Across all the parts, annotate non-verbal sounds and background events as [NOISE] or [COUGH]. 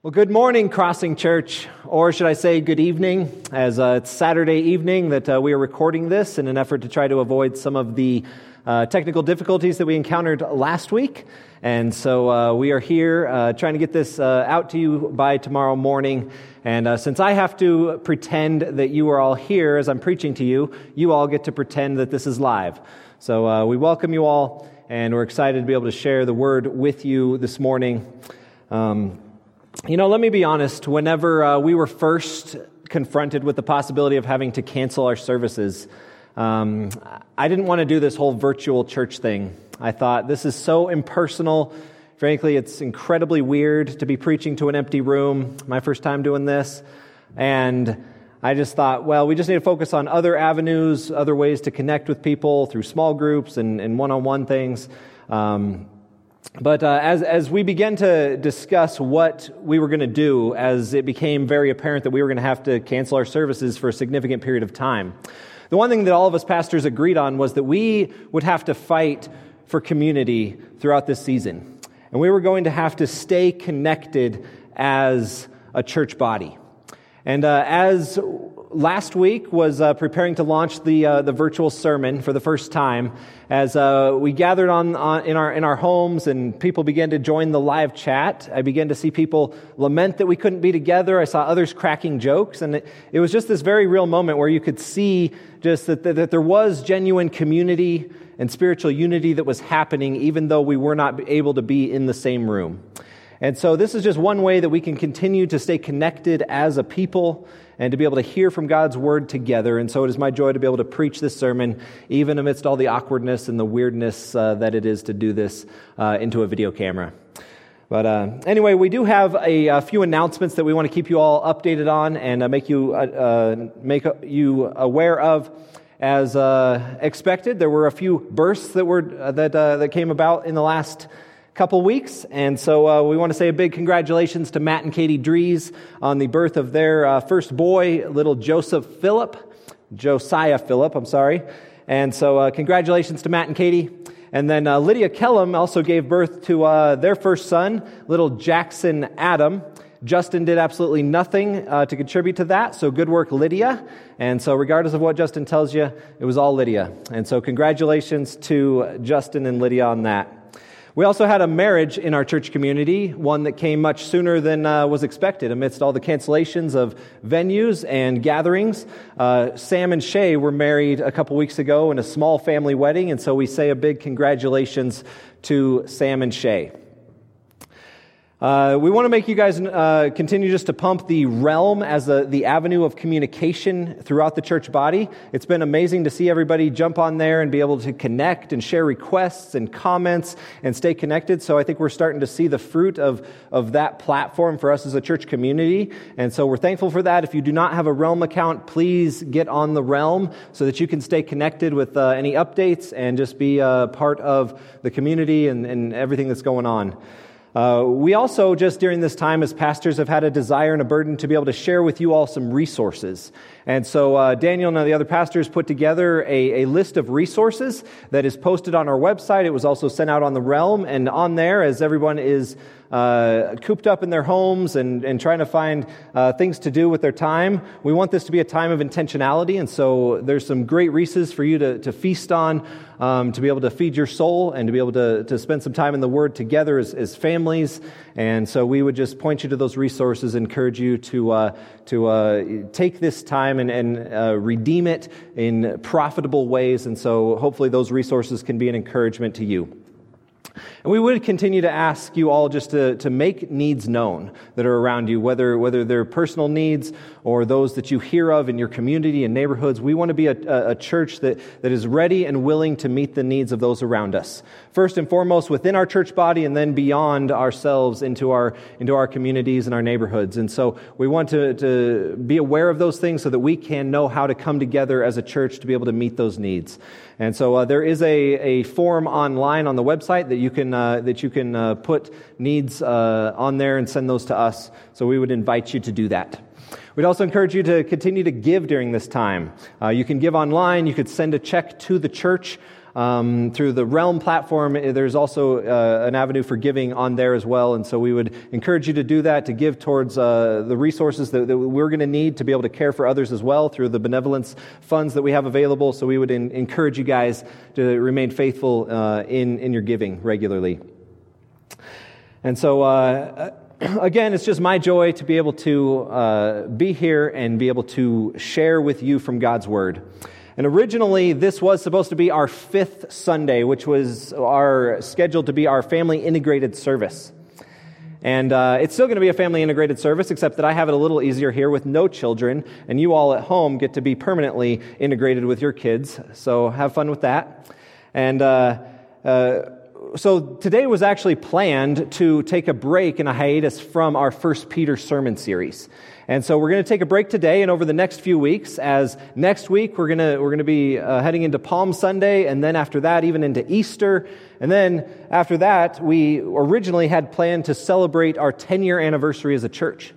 Well, good morning, Crossing Church, or should I say good evening, as uh, it's Saturday evening that uh, we are recording this in an effort to try to avoid some of the uh, technical difficulties that we encountered last week. And so uh, we are here uh, trying to get this uh, out to you by tomorrow morning. And since I have to pretend that you are all here as I'm preaching to you, you all get to pretend that this is live. So we welcome you all, and we're excited to be able to share the word with you this morning. Um, you know, let me be honest. Whenever uh, we were first confronted with the possibility of having to cancel our services, um, I didn't want to do this whole virtual church thing. I thought this is so impersonal. Frankly, it's incredibly weird to be preaching to an empty room. My first time doing this. And I just thought, well, we just need to focus on other avenues, other ways to connect with people through small groups and one on one things. Um, but uh, as, as we began to discuss what we were going to do, as it became very apparent that we were going to have to cancel our services for a significant period of time, the one thing that all of us pastors agreed on was that we would have to fight for community throughout this season. And we were going to have to stay connected as a church body. And uh, as last week was uh, preparing to launch the, uh, the virtual sermon for the first time, as uh, we gathered on, on, in, our, in our homes and people began to join the live chat, I began to see people lament that we couldn't be together. I saw others cracking jokes. And it, it was just this very real moment where you could see just that, that, that there was genuine community and spiritual unity that was happening, even though we were not able to be in the same room. And so, this is just one way that we can continue to stay connected as a people and to be able to hear from God's word together. And so, it is my joy to be able to preach this sermon, even amidst all the awkwardness and the weirdness uh, that it is to do this uh, into a video camera. But uh, anyway, we do have a, a, few announcements that we want to keep you all updated on and uh, make you uh, uh, make you aware of. As expected, there were a few bursts that were that that came about in the last couple weeks. And so uh, we want to say a big congratulations to Matt and Katie Drees on the birth of their uh, first boy, little Joseph Philip, Josiah Philip, I'm sorry. And so uh, congratulations to Matt and Katie. And then uh, Lydia Kellum also gave birth to uh, their first son, little Jackson Adam. Justin did absolutely nothing uh, to contribute to that, so good work, Lydia. And so, regardless of what Justin tells you, it was all Lydia. And so, congratulations to Justin and Lydia on that. We also had a marriage in our church community, one that came much sooner than uh, was expected amidst all the cancellations of venues and gatherings. Uh, Sam and Shay were married a couple weeks ago in a small family wedding, and so we say a big congratulations to Sam and Shay. Uh, we want to make you guys uh, continue just to pump the realm as a, the avenue of communication throughout the church body. It's been amazing to see everybody jump on there and be able to connect and share requests and comments and stay connected. So I think we're starting to see the fruit of, of that platform for us as a church community. And so we're thankful for that. If you do not have a Realm account, please get on the Realm so that you can stay connected with uh, any updates and just be a part of the community and, and everything that's going on. Uh, we also, just during this time as pastors, have had a desire and a burden to be able to share with you all some resources. And so uh, Daniel and the other pastors put together a, a, list of resources that is posted on our website. It was also sent out on the Realm. And on there, as everyone is uh, cooped up in their homes and, and trying to find uh, things to do with their time. We want this to be a time of intentionality, and so there's some great resources for you to, to feast on, um, to be able to feed your soul, and to be able to, to spend some time in the Word together as, as families. And so we would just point you to those resources, encourage you to, uh, to uh, take this time and, and uh, redeem it in profitable ways. And so hopefully those resources can be an encouragement to you. And we would continue to ask you all just to, to make needs known that are around you, whether, whether they're personal needs or those that you hear of in your community and neighborhoods. We want to be a, a church that, that is ready and willing to meet the needs of those around us. First and foremost within our church body and then beyond ourselves into our, into our communities and our neighborhoods. And so we want to, to be aware of those things so that we can know how to come together as a church to be able to meet those needs. And so uh, there is a, a form online on the website that you can, uh, that you can uh, put needs uh, on there and send those to us. So we would invite you to do that. We'd also encourage you to continue to give during this time. Uh, you can give online, you could send a check to the church. Um, through the Realm platform, eh, there's also uh, an avenue for giving on there as well. And so we would encourage you to do that, to give towards uh, the resources that, that we're going to need to be able to care for others as well through the benevolence funds that we have available. So we would in, encourage you guys to remain faithful uh, in, in your giving regularly. And so, uh, [CLEARS THROAT] again, it's just my joy to be able to uh, be here and be able to share with you from God's Word. And originally, this was supposed to be our fifth Sunday, which was our scheduled to be our family integrated service. And uh, it's still going to be a family integrated service, except that I have it a little easier here with no children, and you all at home get to be permanently integrated with your kids. So have fun with that. And uh, uh, so today was actually planned to take a break and a hiatus from our First Peter sermon series. And so we're going to take a break today and over the next few weeks, as next week we're going to, we're going to be uh, heading into Palm Sunday, and then after that, even into Easter. And then after that, we originally had planned to celebrate our 10 year anniversary as a church.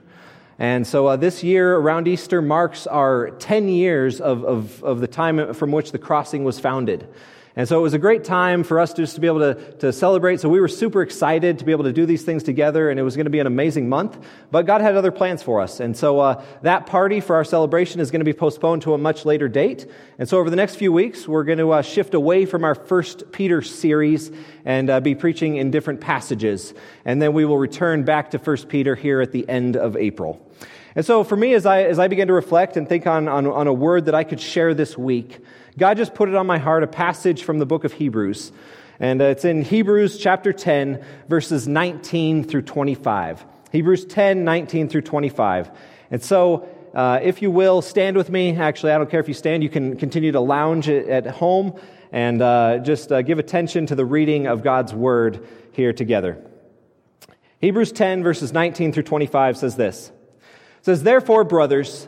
And so uh, this year around Easter marks our 10 years of, of, of the time from which the crossing was founded. And so it was a great time for us just to be able to, to celebrate. So we were super excited to be able to do these things together, and it was going to be an amazing month. But God had other plans for us. And so uh, that party for our celebration is going to be postponed to a much later date. And so over the next few weeks, we're going to uh, shift away from our First Peter series and uh, be preaching in different passages. And then we will return back to First Peter here at the end of April. And so for me, as I, as I began to reflect and think on, on, on a word that I could share this week, God just put it on my heart a passage from the book of Hebrews. And uh, it's in Hebrews chapter 10, verses 19 through 25. Hebrews 10, 19 through 25. And so, uh, if you will, stand with me. Actually, I don't care if you stand, you can continue to lounge at home and uh, just uh, give attention to the reading of God's word here together. Hebrews 10, verses 19 through 25 says this. It says, Therefore, brothers,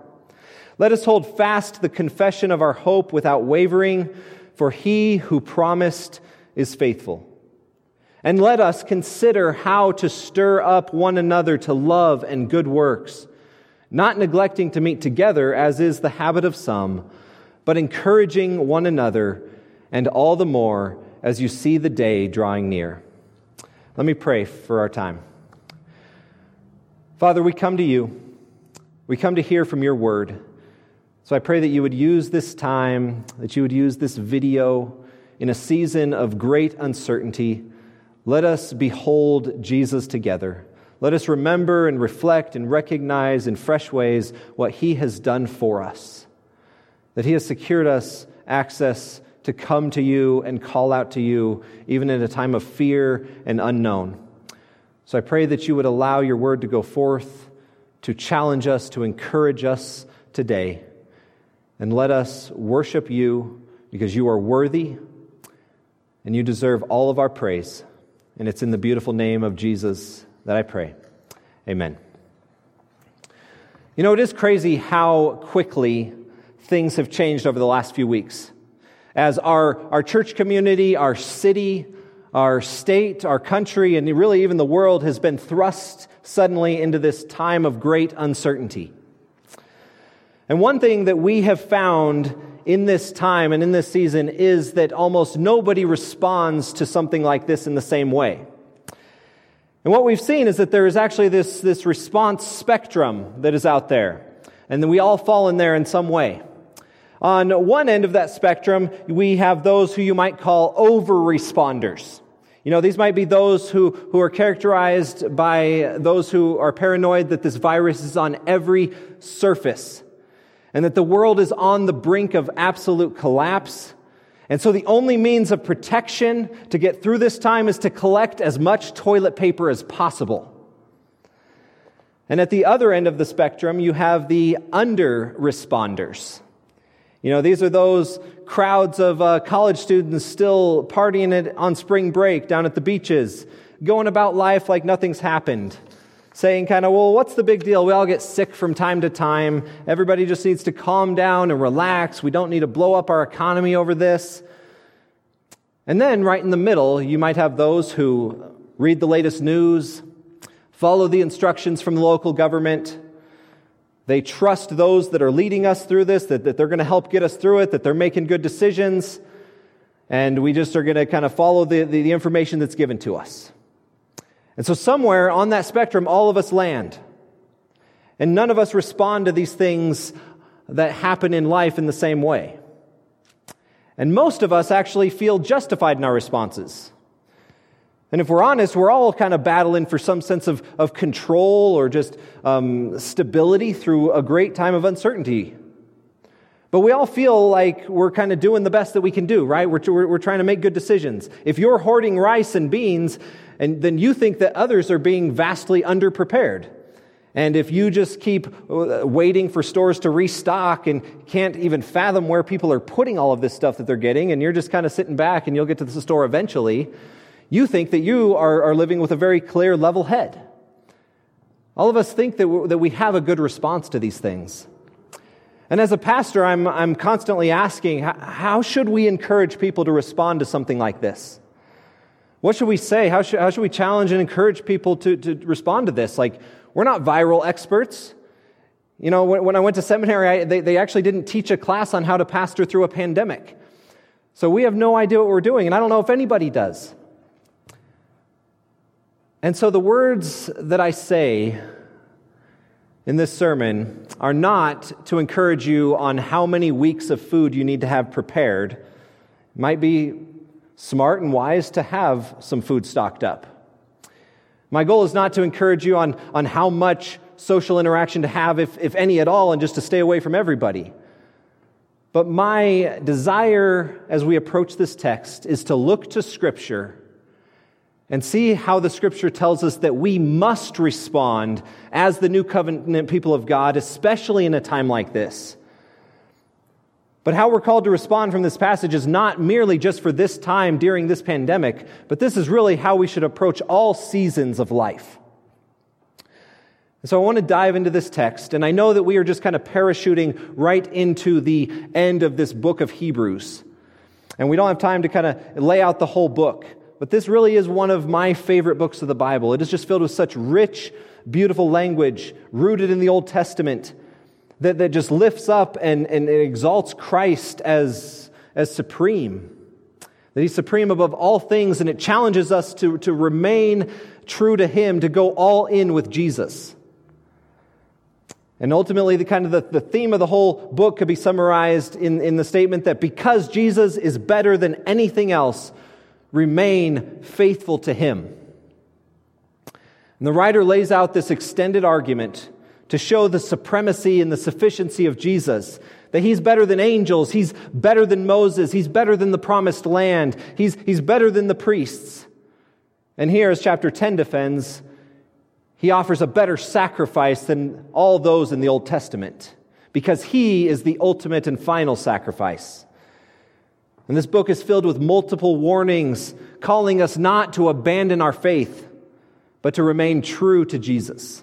Let us hold fast the confession of our hope without wavering, for he who promised is faithful. And let us consider how to stir up one another to love and good works, not neglecting to meet together, as is the habit of some, but encouraging one another, and all the more as you see the day drawing near. Let me pray for our time. Father, we come to you. We come to hear from your word. So I pray that you would use this time, that you would use this video in a season of great uncertainty. Let us behold Jesus together. Let us remember and reflect and recognize in fresh ways what he has done for us. That he has secured us access to come to you and call out to you, even in a time of fear and unknown. So I pray that you would allow your word to go forth, to challenge us, to encourage us today and let us worship you because you are worthy and you deserve all of our praise. And it's in the beautiful name of Jesus that I pray. Amen. You know, it is crazy how quickly things have changed over the last few weeks. As our, our church community, our city, our state, our country, and really even the world has been thrust suddenly into this time of great uncertainty. And one thing that we have found in this time and in this season is that almost nobody responds to something like this in the same way. And what we've seen is that there is actually this, this response spectrum that is out there. And then we all fall in there in some way. On one end of that spectrum, we have those who you might call over responders. You know, these might be those who, who are characterized by those who are paranoid that this virus is on every surface and that the world is on the brink of absolute collapse. And so the only means of protection to get through this time is to collect as much toilet paper as possible. And at the other end of the spectrum, you have the under responders. You know, these are those crowds of uh, college students still partying it on spring break down at the beaches, going about life like nothing's happened, saying, kind of, well, what's the big deal? We all get sick from time to time. Everybody just needs to calm down and relax. We don't need to blow up our economy over this. And then, right in the middle, you might have those who read the latest news, follow the instructions from the local government. They trust those that are leading us through this, that, that they're going to help get us through it, that they're making good decisions. And we just are going to kind of follow the, the, the information that's given to us. And so, somewhere on that spectrum, all of us land. And none of us respond to these things that happen in life in the same way. And most of us actually feel justified in our responses. And if we're honest, we're all kind of battling for some sense of, of control or just um, stability through a great time of uncertainty. But we all feel like we're kind of doing the best that we can do, right? We're, we're, we're trying to make good decisions. If you're hoarding rice and beans, and then you think that others are being vastly underprepared. And if you just keep uh, waiting for stores to restock and can't even fathom where people are putting all of this stuff that they're getting, and you're just kind of sitting back and you'll get to the store eventually, you think that you are, are living with a very clear, level head. All of us think that, we, that we have a good response to these things. And as a pastor, I'm, I'm constantly asking how should we encourage people to respond to something like this? What should we say? How should, how should we challenge and encourage people to, to respond to this? Like, we're not viral experts. You know, when, when I went to seminary, I, they, they actually didn't teach a class on how to pastor through a pandemic. So we have no idea what we're doing, and I don't know if anybody does. And so the words that I say in this sermon are not to encourage you on how many weeks of food you need to have prepared. Might be smart and wise to have some food stocked up. My goal is not to encourage you on, on how much social interaction to have, if, if any at all, and just to stay away from everybody. But my desire as we approach this text is to look to Scripture and see how the Scripture tells us that we must respond as the new covenant people of God, especially in a time like this. But how we're called to respond from this passage is not merely just for this time during this pandemic, but this is really how we should approach all seasons of life. So I want to dive into this text, and I know that we are just kind of parachuting right into the end of this book of Hebrews. And we don't have time to kind of lay out the whole book, but this really is one of my favorite books of the Bible. It is just filled with such rich, beautiful language rooted in the Old Testament that, that just lifts up and, and exalts Christ as, as supreme. That he's supreme above all things, and it challenges us to, to remain true to him, to go all in with Jesus. And ultimately, the kind of the, the theme of the whole book could be summarized in, in the statement that because Jesus is better than anything else, remain faithful to him. And the writer lays out this extended argument to show the supremacy and the sufficiency of Jesus. That he's better than angels, he's better than Moses, he's better than the promised land, he's, he's better than the priests. And here, as chapter 10 defends, he offers a better sacrifice than all those in the Old Testament because he is the ultimate and final sacrifice. And this book is filled with multiple warnings calling us not to abandon our faith, but to remain true to Jesus.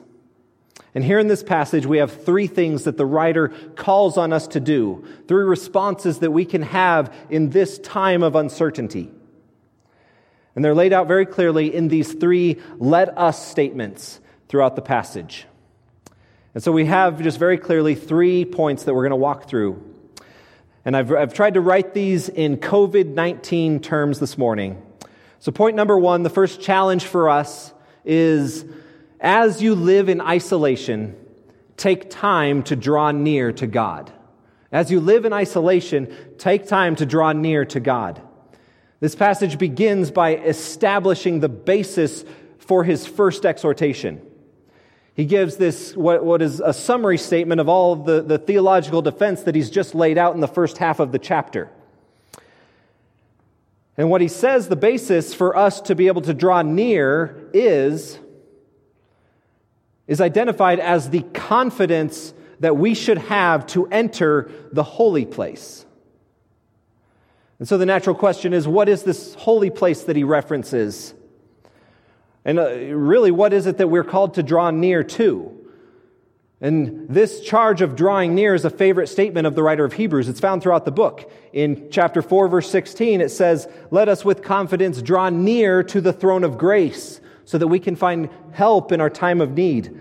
And here in this passage, we have three things that the writer calls on us to do, three responses that we can have in this time of uncertainty. And they're laid out very clearly in these three let us statements throughout the passage. And so we have just very clearly three points that we're going to walk through. And I've, I've tried to write these in COVID 19 terms this morning. So, point number one, the first challenge for us is as you live in isolation, take time to draw near to God. As you live in isolation, take time to draw near to God. This passage begins by establishing the basis for his first exhortation. He gives this, what, what is a summary statement of all of the, the theological defense that he's just laid out in the first half of the chapter. And what he says the basis for us to be able to draw near is is identified as the confidence that we should have to enter the holy place. And so the natural question is what is this holy place that he references? And uh, really, what is it that we're called to draw near to? And this charge of drawing near is a favorite statement of the writer of Hebrews. It's found throughout the book. In chapter 4, verse 16, it says, Let us with confidence draw near to the throne of grace so that we can find help in our time of need.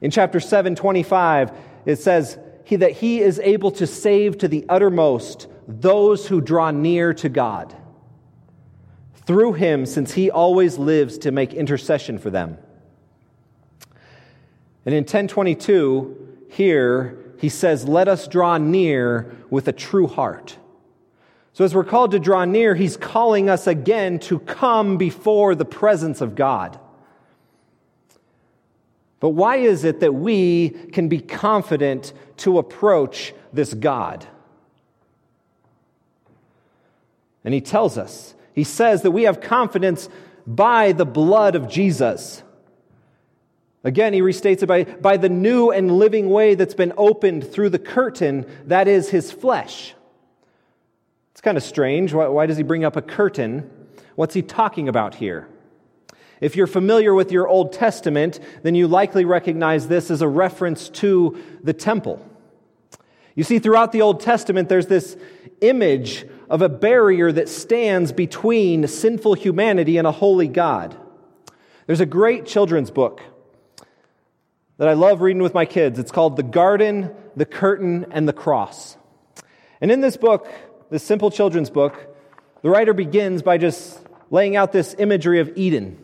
In chapter 7, 25, it says he, that he is able to save to the uttermost those who draw near to God through him, since he always lives to make intercession for them. And in 1022, here, he says, Let us draw near with a true heart. So, as we're called to draw near, he's calling us again to come before the presence of God. But why is it that we can be confident to approach this God? And he tells us, he says that we have confidence by the blood of Jesus. Again, he restates it by, by the new and living way that's been opened through the curtain, that is his flesh. It's kind of strange. Why, why does he bring up a curtain? What's he talking about here? If you're familiar with your Old Testament, then you likely recognize this as a reference to the temple. You see, throughout the Old Testament, there's this image of a barrier that stands between sinful humanity and a holy God. There's a great children's book that I love reading with my kids. It's called The Garden, the Curtain, and the Cross. And in this book, this simple children's book, the writer begins by just laying out this imagery of Eden,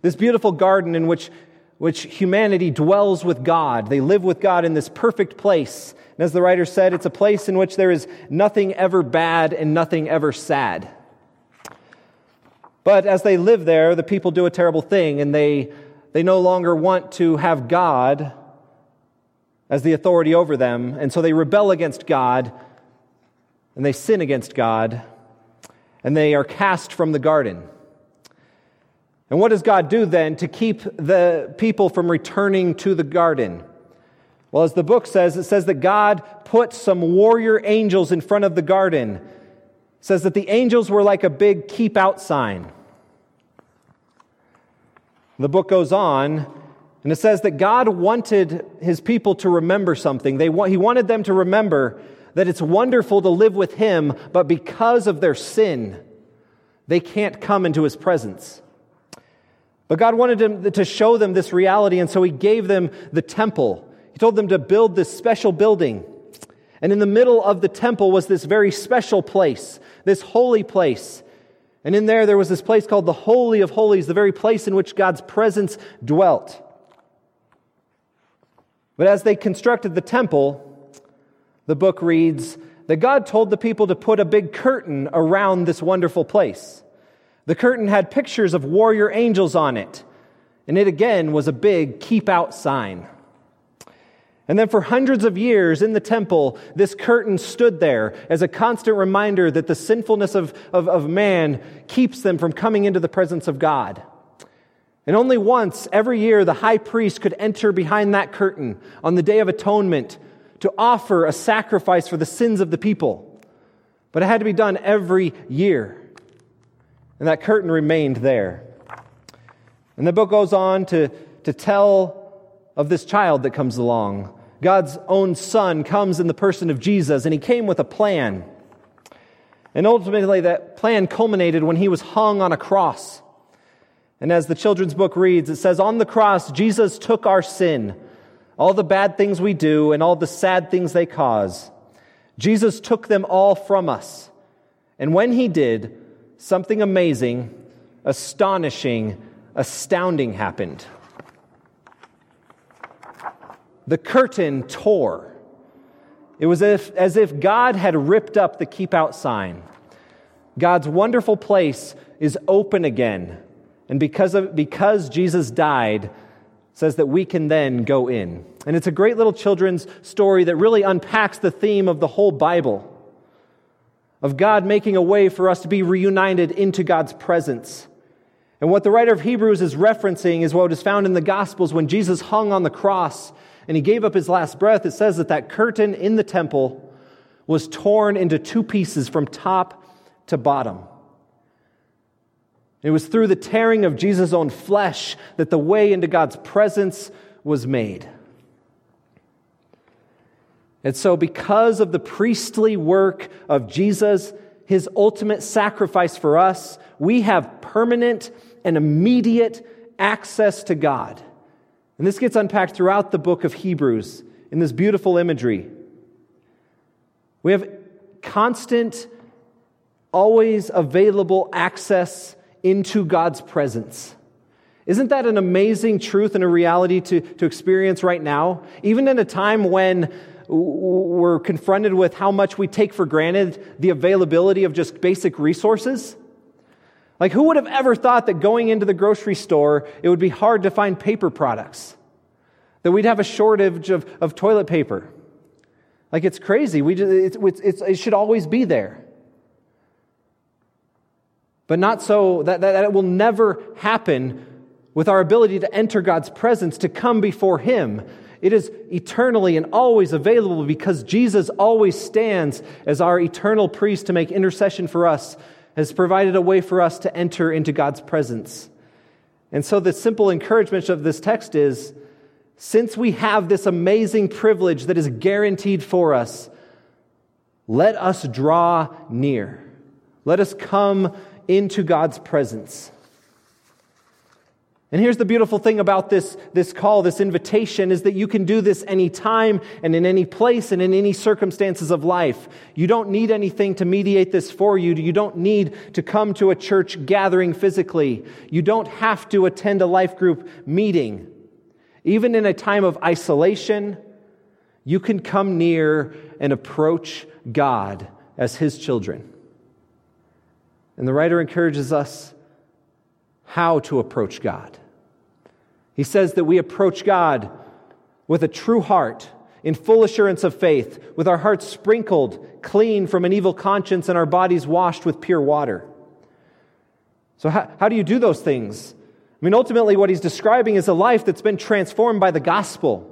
this beautiful garden in which, which humanity dwells with God. They live with God in this perfect place. And as the writer said, it's a place in which there is nothing ever bad and nothing ever sad. But as they live there, the people do a terrible thing and they they no longer want to have God as the authority over them, and so they rebel against God and they sin against God and they are cast from the garden. And what does God do then to keep the people from returning to the garden? Well, as the book says, it says that God put some warrior angels in front of the garden. It says that the angels were like a big keep out sign. The book goes on, and it says that God wanted his people to remember something. They, he wanted them to remember that it's wonderful to live with him, but because of their sin, they can't come into his presence. But God wanted to show them this reality, and so he gave them the temple. He told them to build this special building. And in the middle of the temple was this very special place, this holy place. And in there, there was this place called the Holy of Holies, the very place in which God's presence dwelt. But as they constructed the temple, the book reads that God told the people to put a big curtain around this wonderful place. The curtain had pictures of warrior angels on it, and it again was a big keep out sign. And then for hundreds of years in the temple, this curtain stood there as a constant reminder that the sinfulness of, of, of, man keeps them from coming into the presence of God. And only once every year, the high priest could enter behind that curtain on the Day of Atonement to offer a sacrifice for the sins of the people. But it had to be done every year. And that curtain remained there. And the book goes on to, to tell of this child that comes along. God's own son comes in the person of Jesus, and he came with a plan. And ultimately, that plan culminated when he was hung on a cross. And as the children's book reads, it says, On the cross, Jesus took our sin, all the bad things we do, and all the sad things they cause. Jesus took them all from us. And when he did, something amazing, astonishing, astounding happened the curtain tore. It was as if, as if God had ripped up the keep out sign. God's wonderful place is open again. And because, of, because Jesus died, says that we can then go in. And it's a great little children's story that really unpacks the theme of the whole Bible of God making a way for us to be reunited into God's presence. And what the writer of Hebrews is referencing is what is found in the Gospels when Jesus hung on the cross and he gave up his last breath, it says that that curtain in the temple was torn into two pieces from top to bottom. It was through the tearing of Jesus' own flesh that the way into God's presence was made. And so, because of the priestly work of Jesus, his ultimate sacrifice for us, we have permanent and immediate access to God. And this gets unpacked throughout the book of Hebrews in this beautiful imagery. We have constant, always available access into God's presence. Isn't that an amazing truth and a reality to, to experience right now? Even in a time when we're confronted with how much we take for granted the availability of just basic resources. Like, who would have ever thought that going into the grocery store, it would be hard to find paper products? That we'd have a shortage of, of toilet paper? Like, it's crazy. We just, it's, it's, it should always be there. But not so, that, that, it will never happen with our ability to enter God's presence, to come before Him. It is eternally and always available because Jesus always stands as our eternal priest to make intercession for us, has provided a way for us to enter into God's presence. And so, the simple encouragement of this text is since we have this amazing privilege that is guaranteed for us, let us draw near. Let us come into God's presence. And here's the beautiful thing about this, this call, this invitation, is that you can do this anytime and in any place and in any circumstances of life. You don't need anything to mediate this for you. You don't need to come to a church gathering physically. You don't have to attend a life group meeting. Even in a time of isolation, you can come near and approach God as His children. And the writer encourages us how to approach God. He says that we approach God with a true heart, in full assurance of faith, with our hearts sprinkled clean from an evil conscience and our bodies washed with pure water. So, how, how do you do those things? I mean, ultimately, what he's describing is a life that's been transformed by the gospel.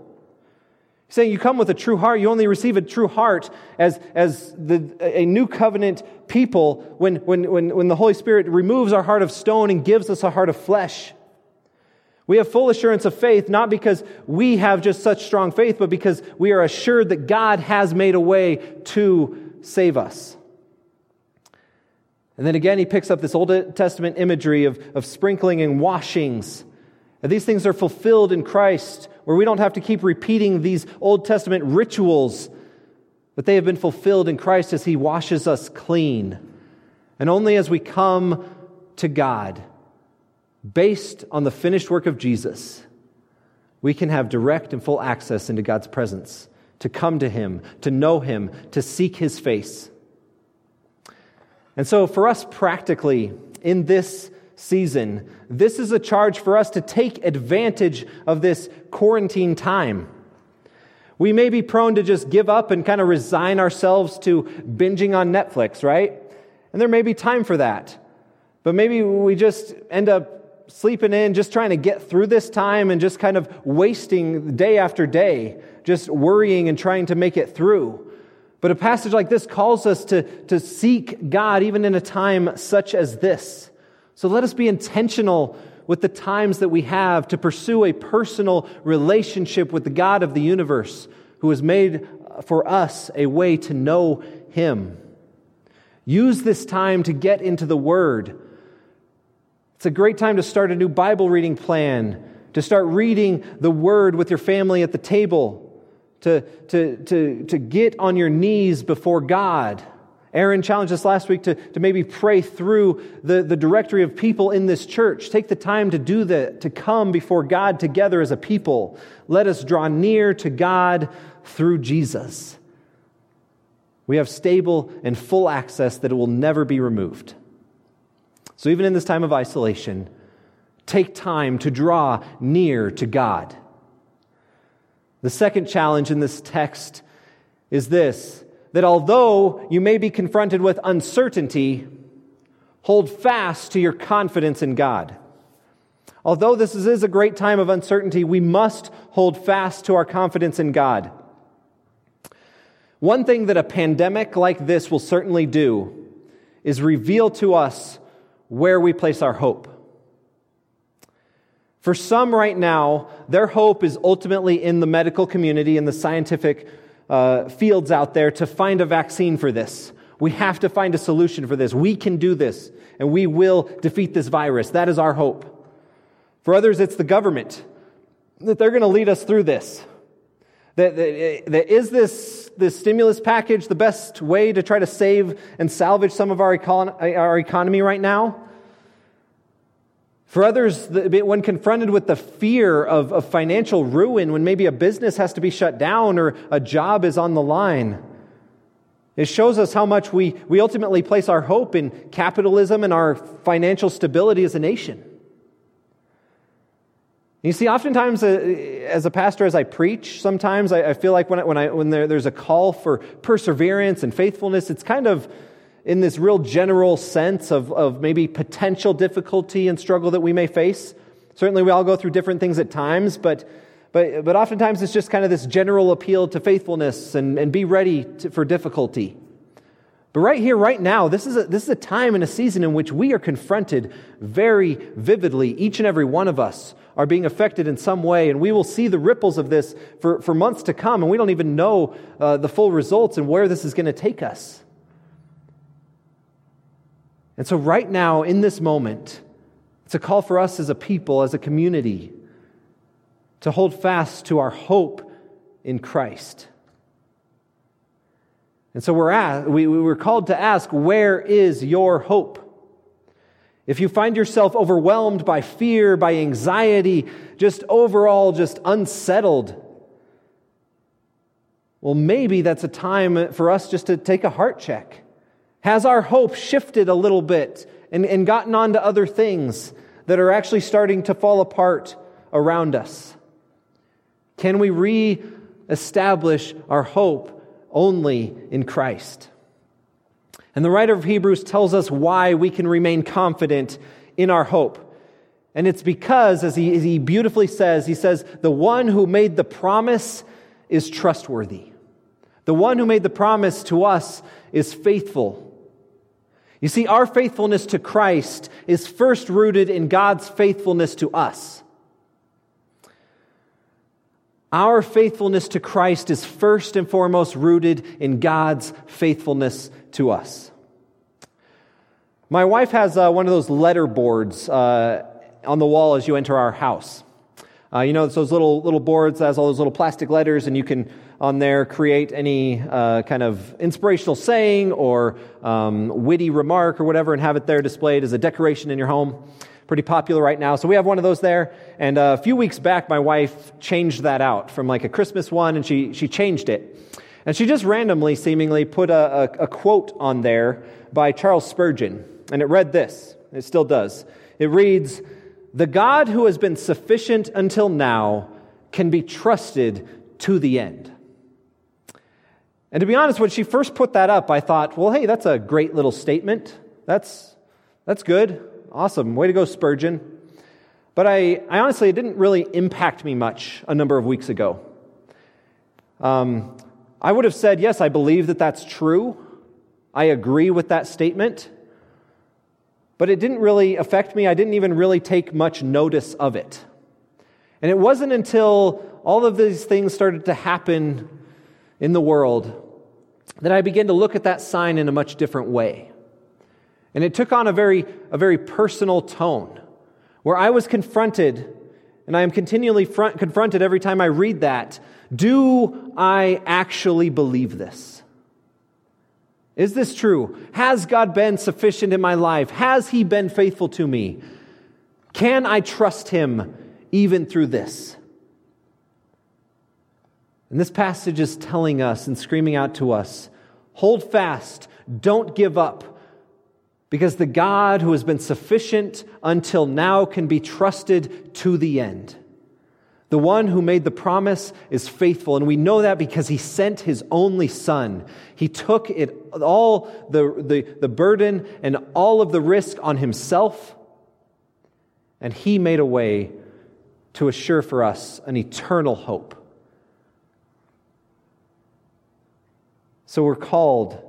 He's saying you come with a true heart. You only receive a true heart as, as the, a new covenant people when, when, when, when the Holy Spirit removes our heart of stone and gives us a heart of flesh. We have full assurance of faith, not because we have just such strong faith, but because we are assured that God has made a way to save us. And then again, he picks up this Old Testament imagery of, of sprinkling and washings. And these things are fulfilled in Christ, where we don't have to keep repeating these Old Testament rituals, but they have been fulfilled in Christ as he washes us clean. And only as we come to God, based on the finished work of Jesus, we can have direct and full access into God's presence, to come to Him, to know Him, to seek His face. And so, for us practically in this season, this is a charge for us to take advantage of this quarantine time. We may be prone to just give up and kind of resign ourselves to binging on Netflix, right? And there may be time for that. But maybe we just end up sleeping in, just trying to get through this time and just kind of wasting day after day, just worrying and trying to make it through. But a passage like this calls us to, to seek God even in a time such as this. So let us be intentional with the times that we have to pursue a personal relationship with the God of the universe who has made for us a way to know Him. Use this time to get into the Word it's a great time to start a new Bible reading plan, to start reading the Word with your family at the table, to, to, to, to get on your knees before God. Aaron challenged us last week to, to maybe pray through the, the directory of people in this church. Take the time to do that, to come before God together as a people. Let us draw near to God through Jesus. We have stable and full access that will never be removed. So, even in this time of isolation, take time to draw near to God. The second challenge in this text is this that although you may be confronted with uncertainty, hold fast to your confidence in God. Although this is a great time of uncertainty, we must hold fast to our confidence in God. One thing that a pandemic like this will certainly do is reveal to us where we place our hope. For some right now, their hope is ultimately in the medical community and the scientific uh, fields out there to find a vaccine for this. We have to find a solution for this. We can do this, and we will defeat this virus. That is our hope. For others, it's the government that they're going to lead us through this. That, that, that is this, this stimulus package the best way to try to save and salvage some of our, econ- our economy right now? For others, when confronted with the fear of, of financial ruin, when maybe a business has to be shut down or a job is on the line, it shows us how much we, we ultimately place our hope in capitalism and our financial stability as a nation. You see, oftentimes uh, as a pastor, as I preach, sometimes I, feel like when, I, when, I, when there, there's a call for perseverance and faithfulness, it's kind of in this real general sense of, of maybe potential difficulty and struggle that we may face. Certainly, we all go through different things at times, but, but, but oftentimes it's just kind of this general appeal to faithfulness and, and be ready to, for difficulty. But right here, right now, this is, a, this is a time and a season in which we are confronted very vividly, each and every one of us, are being affected in some way. And we will see the ripples of this for, for months to come. And we don't even know uh, the full results and where this is going to take us. And so, right now, in this moment, it's a call for us as a people, as a community, to hold fast to our hope in Christ. And so we're, we, we were called to ask, where is your hope? If you find yourself overwhelmed by fear, by anxiety, just overall just unsettled, well, maybe that's a time for us just to take a heart check. Has our hope shifted a little bit and, and gotten on to other things that are actually starting to fall apart around us? Can we re establish our hope only in Christ? And the writer of Hebrews tells us why we can remain confident in our hope. And it's because, as he, as he, beautifully says, he says, the one who made the promise is trustworthy. The one who made the promise to us is faithful. You see, our faithfulness to Christ is first rooted in God's faithfulness to us. Our faithfulness to Christ is first and foremost rooted in God's faithfulness to us. My wife has uh, one of those letter boards uh, on the wall as you enter our house. Uh, you know, it's those little little boards that has all those little plastic letters, and you can on there create any uh, kind of inspirational saying or um, witty remark or whatever, and have it there displayed as a decoration in your home. Pretty popular right now. So we have one of those there. And uh, a few weeks back, my wife changed that out from like a Christmas one, and she she changed it. And she just randomly, seemingly, put a, a, a quote on there by Charles Spurgeon. And it read this. It still does. It reads, The God who has been sufficient until now can be trusted to the end. And to be honest, when she first put that up, I thought, well, hey, that's a great little statement. That's, that's good. Awesome. Way to go, Spurgeon. But I, I honestly, it didn't really impact me much a number of weeks ago. Um, I would have said, yes, I believe that that's true. I agree with that statement. But it didn't really affect me. I didn't even really take much notice of it. And it wasn't until all of these things started to happen in the world that I began to look at that sign in a much different way. And it took on a very, a very personal tone where I was confronted, and I am continually front, confronted every time I read that do I actually believe this? Is this true? Has God been sufficient in my life? Has He been faithful to me? Can I trust Him even through this? And this passage is telling us and screaming out to us hold fast, don't give up, because the God who has been sufficient until now can be trusted to the end. The one who made the promise is faithful, and we know that because he sent his only son. He took it all the, the, the burden and all of the risk on himself. and He made a way to assure for us an eternal hope. So we're called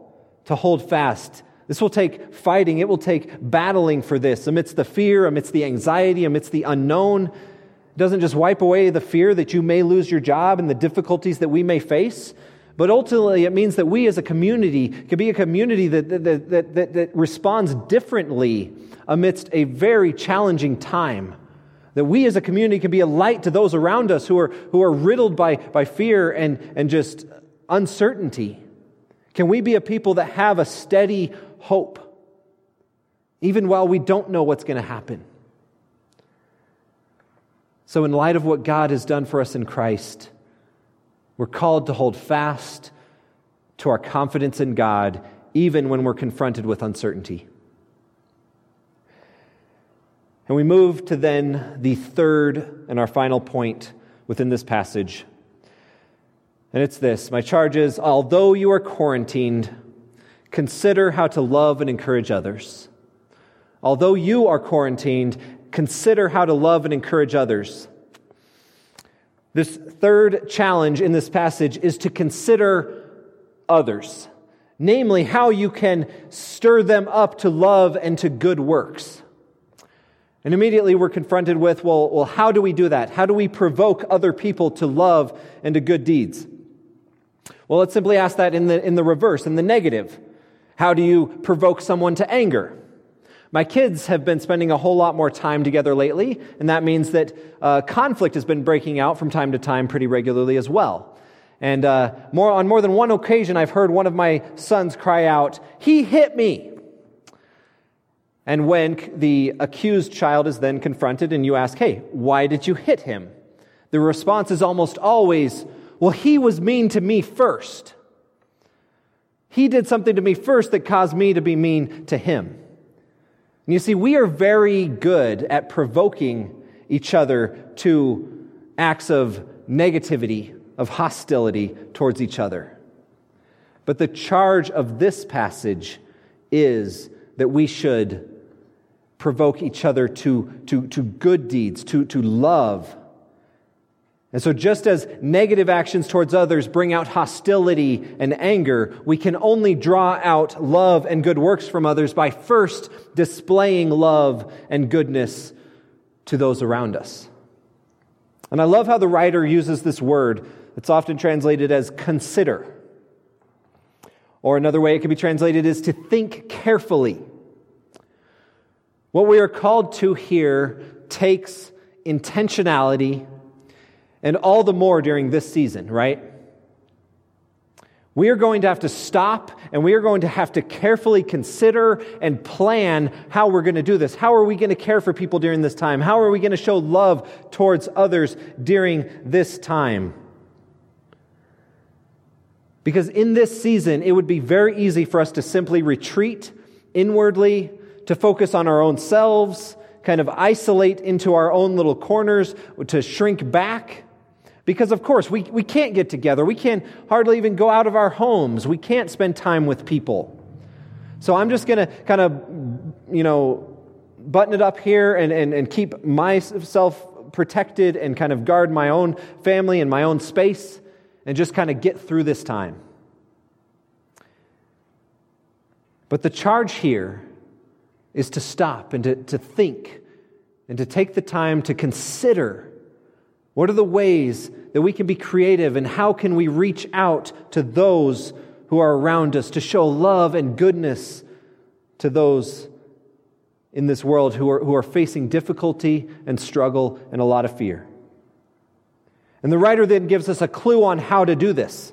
to hold fast. This will take fighting, it will take battling for this amidst the fear, amidst the anxiety, amidst the unknown. It doesn't just wipe away the fear that you may lose your job and the difficulties that we may face. But ultimately, it means that we as a community can be a community that, that, that, that, that responds differently amidst a very challenging time. That we as a community can be a light to those around us who are, who are riddled by, by fear and, and just uncertainty. Can we be a people that have a steady hope, even while we don't know what's going to happen? So, in light of what God has done for us in Christ, we're called to hold fast to our confidence in God, even when we're confronted with uncertainty. And we move to then the third and our final point within this passage. And it's this My charge is although you are quarantined, consider how to love and encourage others. Although you are quarantined, consider how to love and encourage others. This third challenge in this passage is to consider others, namely, how you can stir them up to love and to good works. And immediately we're confronted with well, well, how do we do that? How do we provoke other people to love and to good deeds? Well, let's simply ask that in the, in the reverse, in the negative. How do you provoke someone to anger? My kids have been spending a whole lot more time together lately, and that means that uh, conflict has been breaking out from time to time pretty regularly as well. And uh, more, on more than one occasion, I've heard one of my sons cry out, He hit me! And when the accused child is then confronted and you ask, Hey, why did you hit him? The response is almost always, Well, he was mean to me first. He did something to me first that caused me to be mean to him. And you see, we are very good at provoking each other to acts of negativity, of hostility towards each other. But the charge of this passage is that we should provoke each other to, to, to good deeds, to, to love, and so, just as negative actions towards others bring out hostility and anger, we can only draw out love and good works from others by first displaying love and goodness to those around us. And I love how the writer uses this word It's often translated as consider. Or another way it can be translated is to think carefully. What we are called to here takes intentionality and all the more during this season, right? We are going to have to stop and we are going to have to carefully consider and plan how we're going to do this. How are we going to care for people during this time? How are we going to show love towards others during this time? Because in this season, it would be very easy for us to simply retreat inwardly, to focus on our own selves, kind of isolate into our own little corners, to shrink back. Because, of course, we, we can't get together. We can hardly even go out of our homes. We can't spend time with people. So I'm just going to kind of, you know, button it up here and, and, and keep myself protected and kind of guard my own family and my own space and just kind of get through this time. But the charge here is to stop and to, to think and to take the time to consider what are the ways that we can be creative and how can we reach out to those who are around us to show love and goodness to those in this world who are, who are facing difficulty and struggle and a lot of fear? And the writer then gives us a clue on how to do this.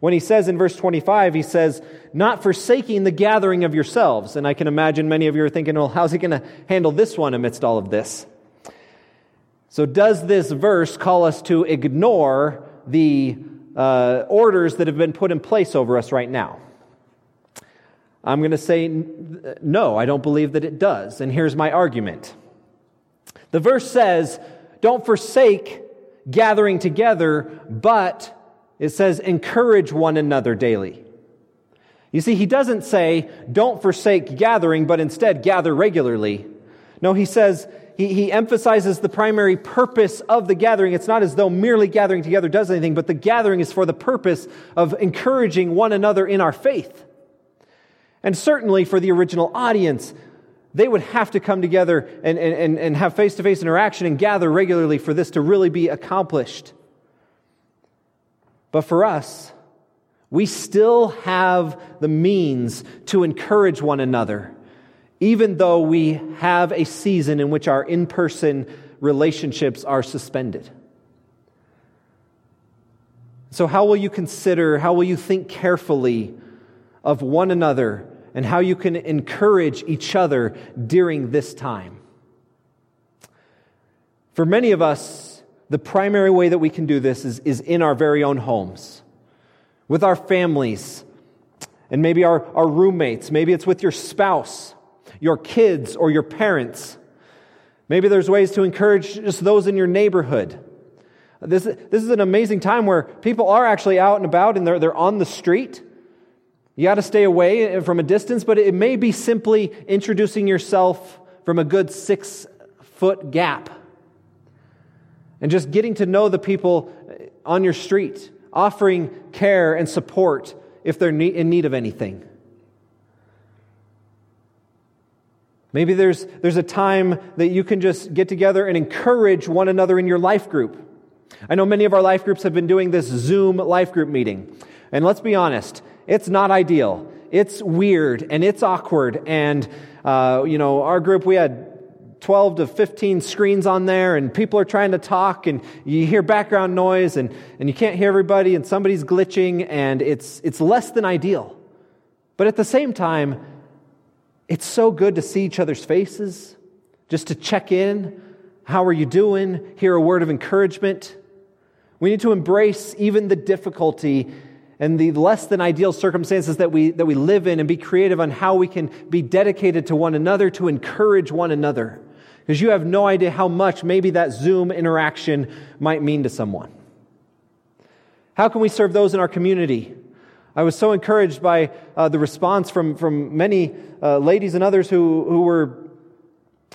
When he says in verse 25, he says, not forsaking the gathering of yourselves. And I can imagine many of you are thinking, well, how's he going to handle this one amidst all of this? So, does this verse call us to ignore the uh, orders that have been put in place over us right now? I'm going to say no, I don't believe that it does. And here's my argument. The verse says, don't forsake gathering together, but it says, encourage one another daily. You see, he doesn't say, don't forsake gathering, but instead gather regularly. No, he says, he, he emphasizes the primary purpose of the gathering. It's not as though merely gathering together does anything, but the gathering is for the purpose of encouraging one another in our faith. And certainly for the original audience, they would have to come together and, and, and have face to face interaction and gather regularly for this to really be accomplished. But for us, we still have the means to encourage one another, even though we have a season in which our in person relationships are suspended. So, how will you consider, how will you think carefully of one another and how you can encourage each other during this time? For many of us, the primary way that we can do this is, is in our very own homes with our families, and maybe our, our roommates. Maybe it's with your spouse, your kids, or your parents. Maybe there's ways to encourage just those in your neighborhood. This, this is an amazing time where people are actually out and about and they're, they're on the street. You got to stay away from a distance, but it may be simply introducing yourself from a good six foot gap and just getting to know the people on your street offering care and support if they're in need of anything. Maybe there's, there's a time that you can just get together and encourage one another in your life group. I know many of our life groups have been doing this Zoom life group meeting. And let's be honest, it's not ideal. It's weird and it's awkward. And, uh, you know, our group, we had 12 to 15 screens on there and people are trying to talk and you hear background noise and, and you can't hear everybody and somebody's glitching and it's, it's less than ideal. But at the same time, it's so good to see each other's faces, just to check in. How are you doing? Hear a word of encouragement. We need to embrace even the difficulty and the less than ideal circumstances that we, that we live in and be creative on how we can be dedicated to one another to encourage one another because you have no idea how much maybe that Zoom interaction might mean to someone. How can we serve those in our community? I was so encouraged by uh, the response from, from many uh, ladies and others who, who were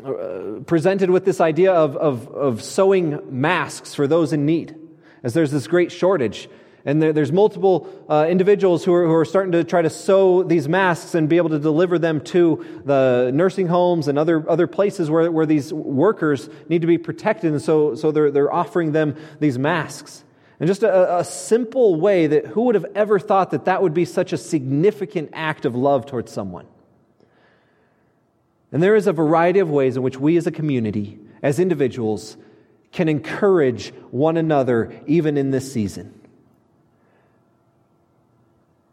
uh, presented with this idea of, of, of sewing masks for those in need, as there's this great shortage. And there, there's multiple uh, individuals who are, who are starting to try to sew these masks and be able to deliver them to the nursing homes and other, other places where, where these workers need to be protected. And so, so they're, they're offering them these masks. And just a, a simple way that who would have ever thought that that would be such a significant act of love towards someone? And there is a variety of ways in which we as a community, as individuals, can encourage one another even in this season.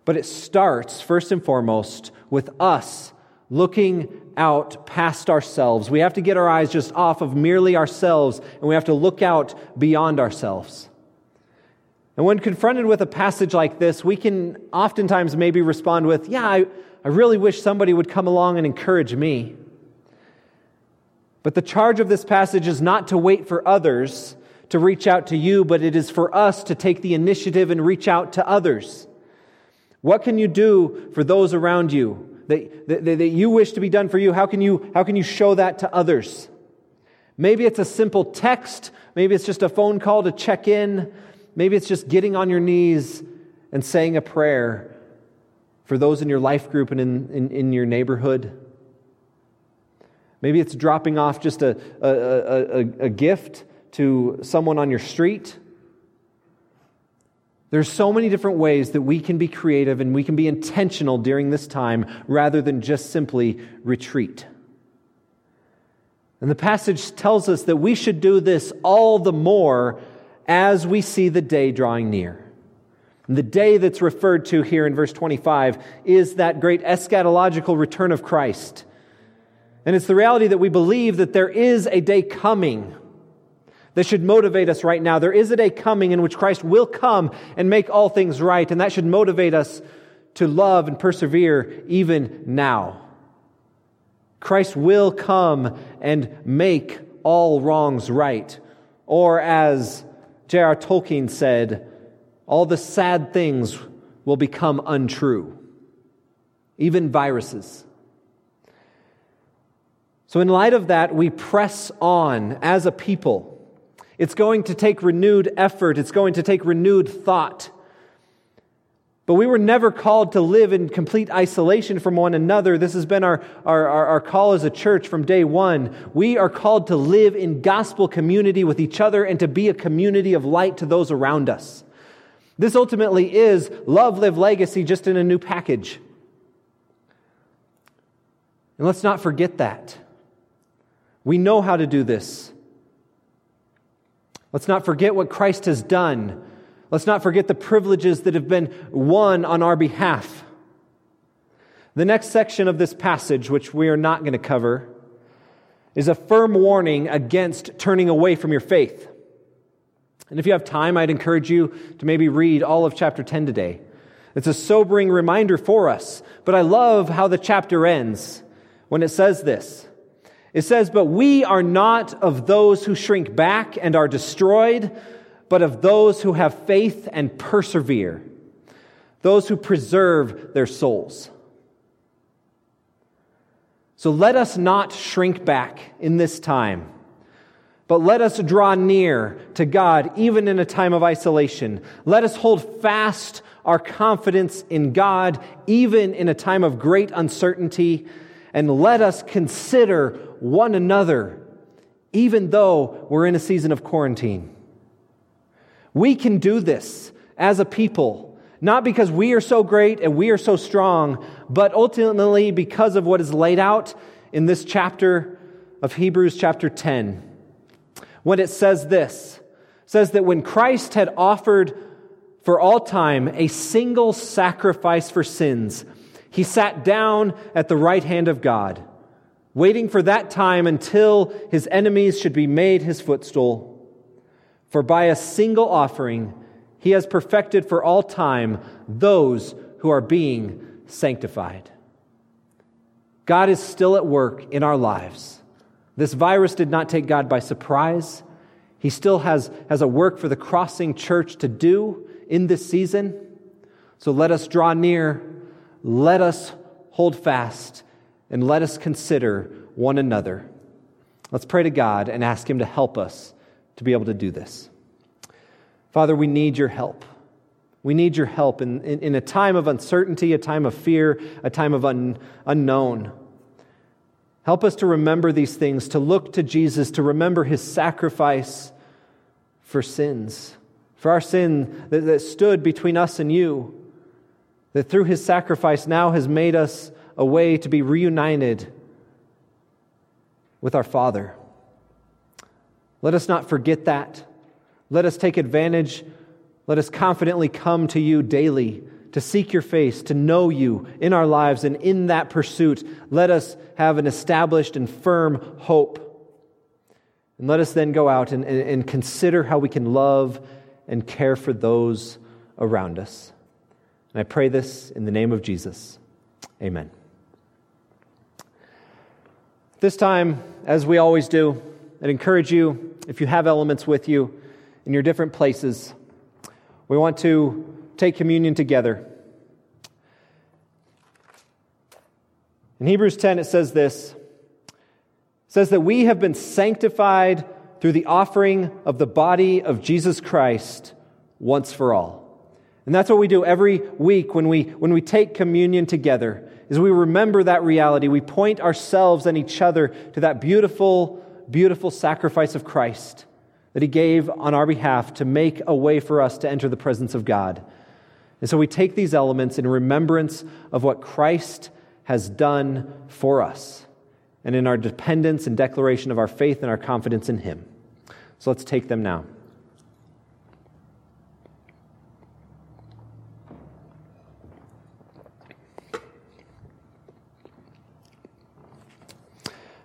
But it starts, first and foremost, with us looking out past ourselves. We have to get our eyes just off of merely ourselves, and we have to look out beyond ourselves. And when confronted with a passage like this, we can oftentimes maybe respond with, Yeah, I, I really wish somebody would come along and encourage me. But the charge of this passage is not to wait for others to reach out to you, but it is for us to take the initiative and reach out to others. What can you do for those around you that, that, that you wish to be done for you? How can you, how can you show that to others? Maybe it's a simple text. Maybe it's just a phone call to check in. Maybe it's just getting on your knees and saying a prayer for those in your life group and in, in, in your neighborhood. Maybe it's dropping off just a, a, a, a gift to someone on your street. There's so many different ways that we can be creative and we can be intentional during this time rather than just simply retreat. And the passage tells us that we should do this all the more as we see the day drawing near. And the day that's referred to here in verse 25 is that great eschatological return of Christ. And it's the reality that we believe that there is a day coming that should motivate us right now. There is a day coming in which Christ will come and make all things right, and that should motivate us to love and persevere even now. Christ will come and make all wrongs right. Or, as J.R. Tolkien said, all the sad things will become untrue, even viruses. So, in light of that, we press on as a people. It's going to take renewed effort, it's going to take renewed thought. But we were never called to live in complete isolation from one another. This has been our, our, our, call as a church from day one. We are called to live in gospel community with each other and to be a community of light to those around us. This ultimately is love, live, legacy, just in a new package. And let's not forget that. We know how to do this. Let's not forget what Christ has done. Let's not forget the privileges that have been won on our behalf. The next section of this passage, which we are not going to cover, is a firm warning against turning away from your faith. And if you have time, I'd encourage you to maybe read all of chapter 10 today. It's a sobering reminder for us, but I love how the chapter ends when it says this. It says, But we are not of those who shrink back and are destroyed, but of those who have faith and persevere, those who preserve their souls. So let us not shrink back in this time, but let us draw near to God even in a time of isolation. Let us hold fast our confidence in God even in a time of great uncertainty, and let us consider one another, even though we're in a season of quarantine. We can do this as a people, not because we are so great and we are so strong, but ultimately because of what is laid out in this chapter of Hebrews, chapter 10. When it says this, says that when Christ had offered for all time a single sacrifice for sins, he sat down at the right hand of God waiting for that time until his enemies should be made his footstool. For by a single offering, he has perfected for all time those who are being sanctified. God is still at work in our lives. This virus did not take God by surprise. He still has, has a work for the crossing church to do in this season. So let us draw near, let us hold fast and let us consider one another. Let's pray to God and ask Him to help us to be able to do this. Father, we need your help. We need your help in, in, in a time of uncertainty, a time of fear, a time of un, unknown. Help us to remember these things, to look to Jesus, to remember his sacrifice for sins, for our sin that, that stood between us and you, that through his sacrifice now has made us a way to be reunited with our Father. Let us not forget that. Let us take advantage. Let us confidently come to you daily to seek your face, to know you in our lives. And in that pursuit, let us have an established and firm hope. And let us then go out and, and, and consider how we can love and care for those around us. And I pray this in the name of Jesus. Amen. This time, as we always do, I'd encourage you, if you have elements with you in your different places, we want to take communion together. In Hebrews 10, it says this it says that we have been sanctified through the offering of the body of Jesus Christ once for all. And that's what we do every week when we, when we take communion together. is we remember that reality, we point ourselves and each other to that beautiful, beautiful sacrifice of Christ that He gave on our behalf to make a way for us to enter the presence of God. And so we take these elements in remembrance of what Christ has done for us and in our dependence and declaration of our faith and our confidence in Him. So let's take them now.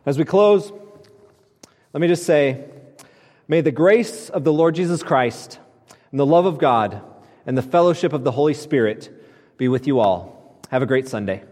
As we close, let me just say may the grace of the Lord Jesus Christ and the love of God and the fellowship of the Holy Spirit be with you all. Have a great Sunday.